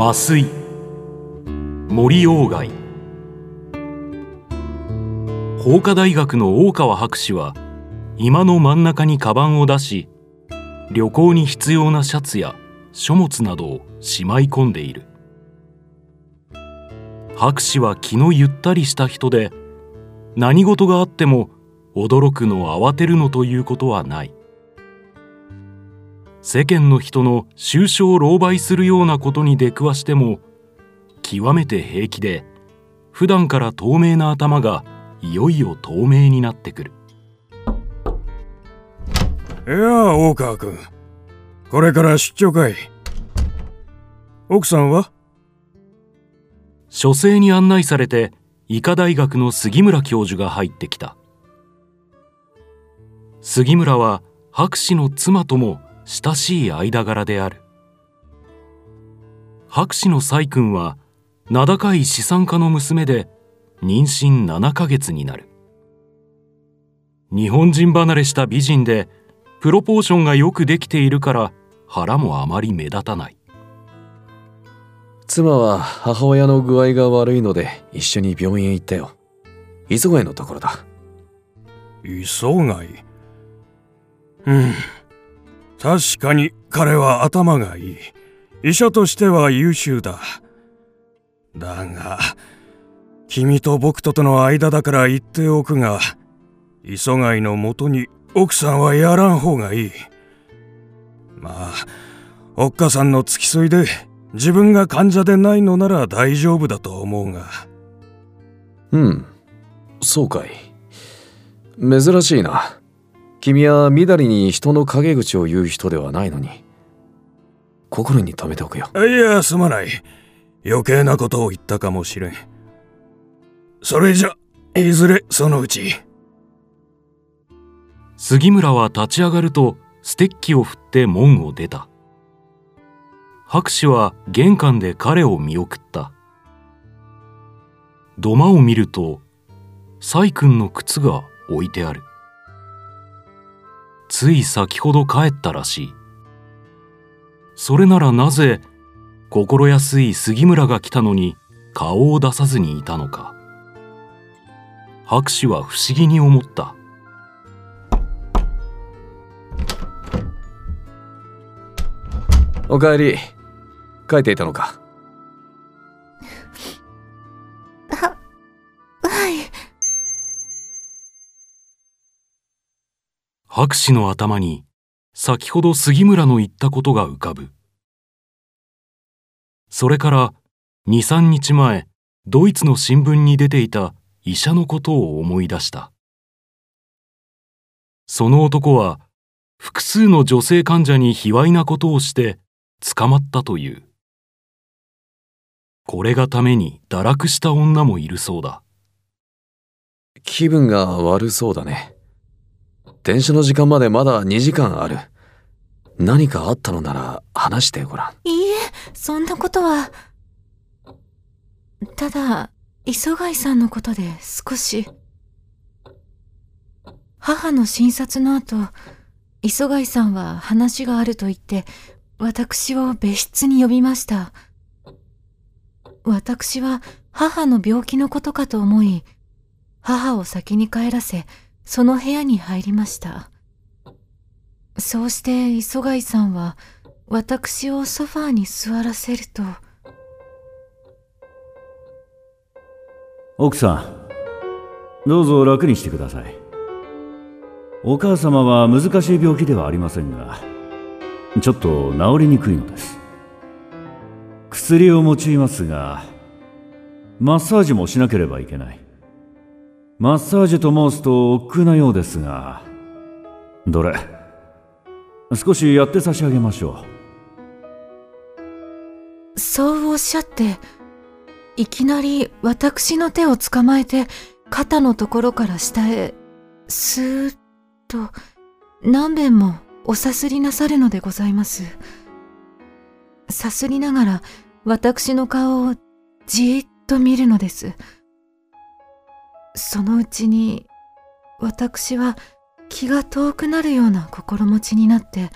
麻酔。森鴎外。法科大学の大川博士は今の真ん中にカバンを出し旅行に必要なシャツや書物などをしまい込んでいる。博士は気のゆったりした人で何事があっても驚くの慌てるのということはない。世間の人の収賞狼狽するようなことに出くわしても極めて平気で普段から透明な頭がいよいよ透明になってくる。いや大川君。これから出張かい。奥さんは？書生に案内されて医科大学の杉村教授が入ってきた。杉村は博士の妻とも親しい間柄である。博士の細君は名高い資産家の娘で妊娠7ヶ月になる。日本人離れした美人でプロポーションがよくできているから腹もあまり目立たない。妻は母親の具合が悪いので一緒に病院へ行ったよ。磯貝のところだ。磯貝うん確かに彼は頭がいい。医者としては優秀だ。だが君と僕ととの間だから言っておくが磯貝のもとに奥さんはやらん方がいい。まあおっかさんの付き添いで自分が患者でないのなら大丈夫だと思うが。うん。そうかい。珍しいな。君はみだりに人の陰口を言う人ではないのに心に留めておくよ。いやすまない。余計なことを言ったかもしれん。それじゃいずれそのうち。杉村は立ち上がるとステッキを振って門を出た。博士は玄関で彼を見送った。土間を見ると細君の靴が置いてあるつい先ほど帰ったらしい。それならなぜ心安い杉村が来たのに顔を出さずにいたのか。博士は不思議に思った。おかえり帰っていたのか？ははい博士の頭に先ほど杉村の言ったことが浮かぶ。それから23日前ドイツの新聞に出ていた医者のことを思い出した。その男は複数の女性患者に卑猥なことをして捕まったという。これがために堕落した女もいるそうだ。気分が悪そうだね。電車の時間までまだ2時間ある。何かあったのなら話してごらん。いいえそんなことは。ただ磯貝さんのことで少し。母の診察の後磯貝さんは話があると言って私を別室に呼びました。私は母の病気のことかと思い母を先に帰らせその部屋に入りました。そうして磯貝さんは私をソファーに座らせると。奥さんどうぞ楽にしてください。お母様は難しい病気ではありませんがちょっと治りにくいのです。薬を用いますがマッサージもしなければいけない。マッサージと申すと億劫なようですがどれ？少しやって差し上げましょう。そうおっしゃっていきなり私の手を捕まえて肩のところから下へスーッと何遍もおさすりなさるのでございます。さすりながら私の顔をじーっと見るのです。そのうちに私は気が遠くなるような心持ちになって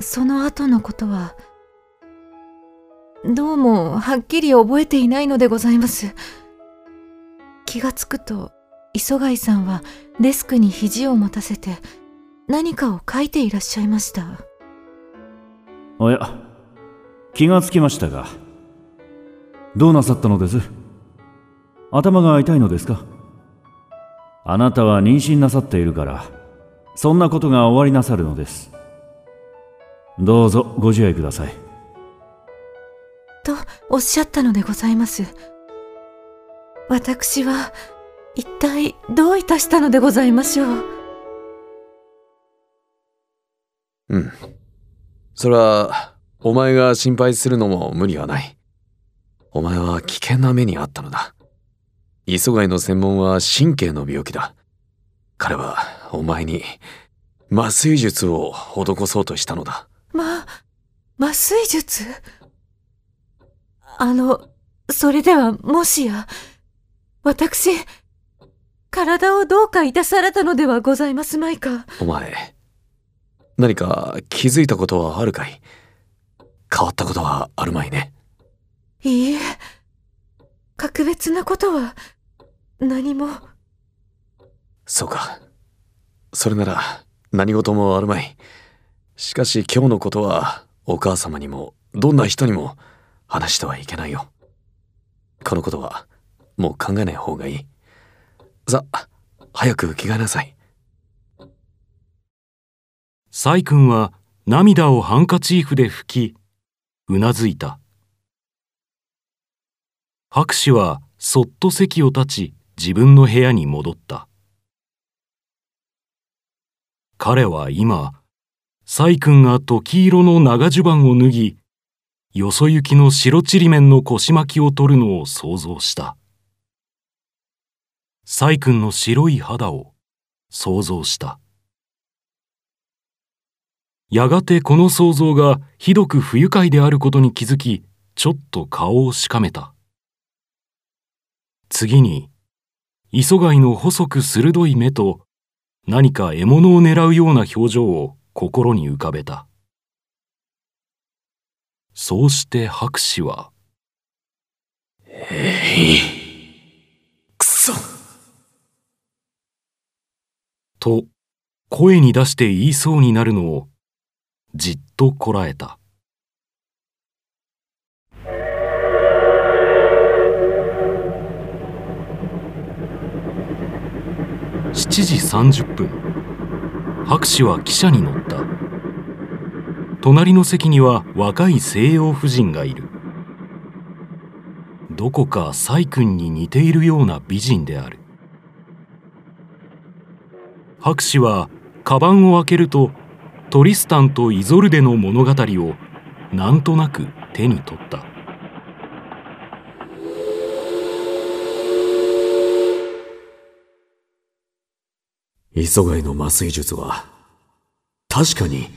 その後のことはどうもはっきり覚えていないのでございます。気がつくと磯貝さんはデスクに肘を持たせて何かを書いていらっしゃいました。おや気がつきましたがどうなさったのです？頭が痛いのですか？あなたは妊娠なさっているからそんなことが終わりなさるのですどうぞご自愛くださいとおっしゃったのでございます私は一体どういたしたのでございましょう？うん。それは、お前が心配するのも無理はない。お前は危険な目にあったのだ。磯貝の専門は神経の病気だ。彼は、お前に、麻酔術を施そうとしたのだ。ま、麻酔術？あの、それではもしや、私、体をどうかいたされたのではございますまいか？お前、何か気づいたことはあるかい？変わったことはあるまいね。いいえ、格別なことは何も。そうか。それなら何事もあるまい。しかし今日のことはお母様にもどんな人にも話してはいけないよ。このことはもう考えない方がいい。さ、早く着替えなさい。サイ君は涙をハンカチーフで拭き、うなずいた。博士はそっと席を立ち自分の部屋に戻った。彼は今、サイ君が時色の長襦袢を脱ぎ、よそ行きの白ちりめんの腰巻きを取るのを想像した。サイ君の白い肌を想像した。やがてこの想像がひどく不愉快であることに気づき、ちょっと顔をしかめた。次に、磯貝の細く鋭い目と何か獲物を狙うような表情を心に浮かべた。そうして博士は、くそと声に出して言いそうになるのをじっとこらえた。7時30分。博士は汽車に乗った。隣の席には若い西洋婦人がいる。どこかサイ君に似ているような美人である。博士はカバンを開けるとトリスタンとイゾルデの物語をなんとなく手に取った。磯貝の麻酔術は、確かに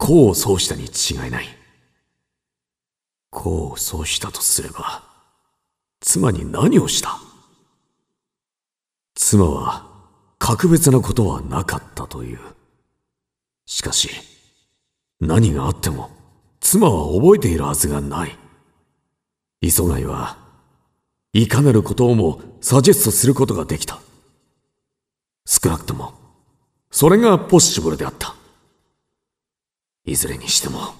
功を奏したに違いない。功を奏したとすれば、妻に何をした？妻は格別なことはなかったという。しかし、何があっても、妻は覚えているはずがない。磯貝は、いかなることをもサジェストすることができた。少なくとも、それがポッシブルであった。いずれにしても、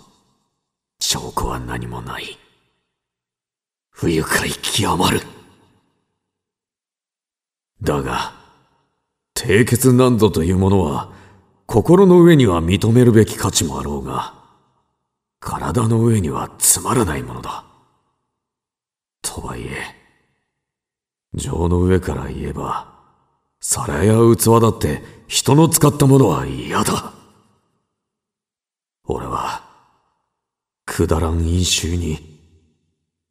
証拠は何もない。不愉快極まる。だが、低血難度というものは、心の上には認めるべき価値もあろうが、体の上にはつまらないものだ。とはいえ、情の上から言えば、皿や器だって人の使ったものは嫌だ。俺は、くだらん飲酒に、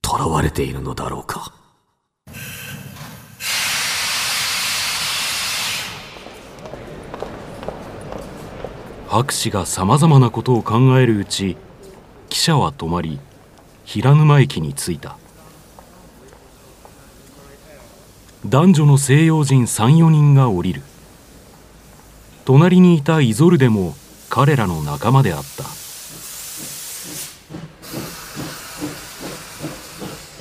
囚われているのだろうか。博士がさまざまなことを考えるうち汽車は止まり平沼駅に着いた男女の西洋人34人が降りる。隣にいたイゾルデも彼らの仲間であった。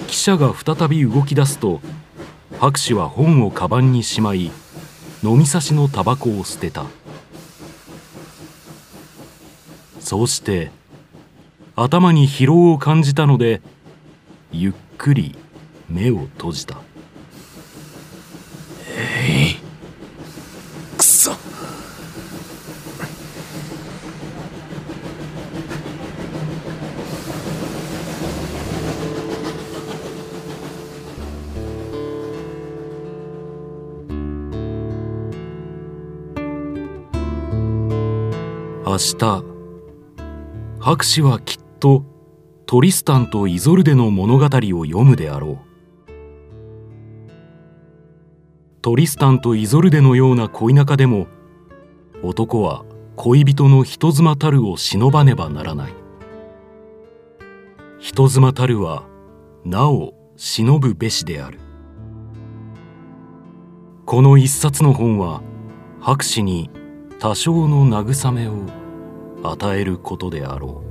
車が再び動き出すと博士は本をカバンにしまい飲み差しのタバコを捨てた。そうして頭に疲労を感じたのでゆっくり目を閉じた。明日博士はきっとトリスタンとイゾルデの物語を読むであろう。トリスタンとイゾルデのような恋仲でも男は恋人の人妻たるを忍ばねばならない。人妻たるはなお忍ぶべしである。この一冊の本は博士に多少の慰めを与えることであろう。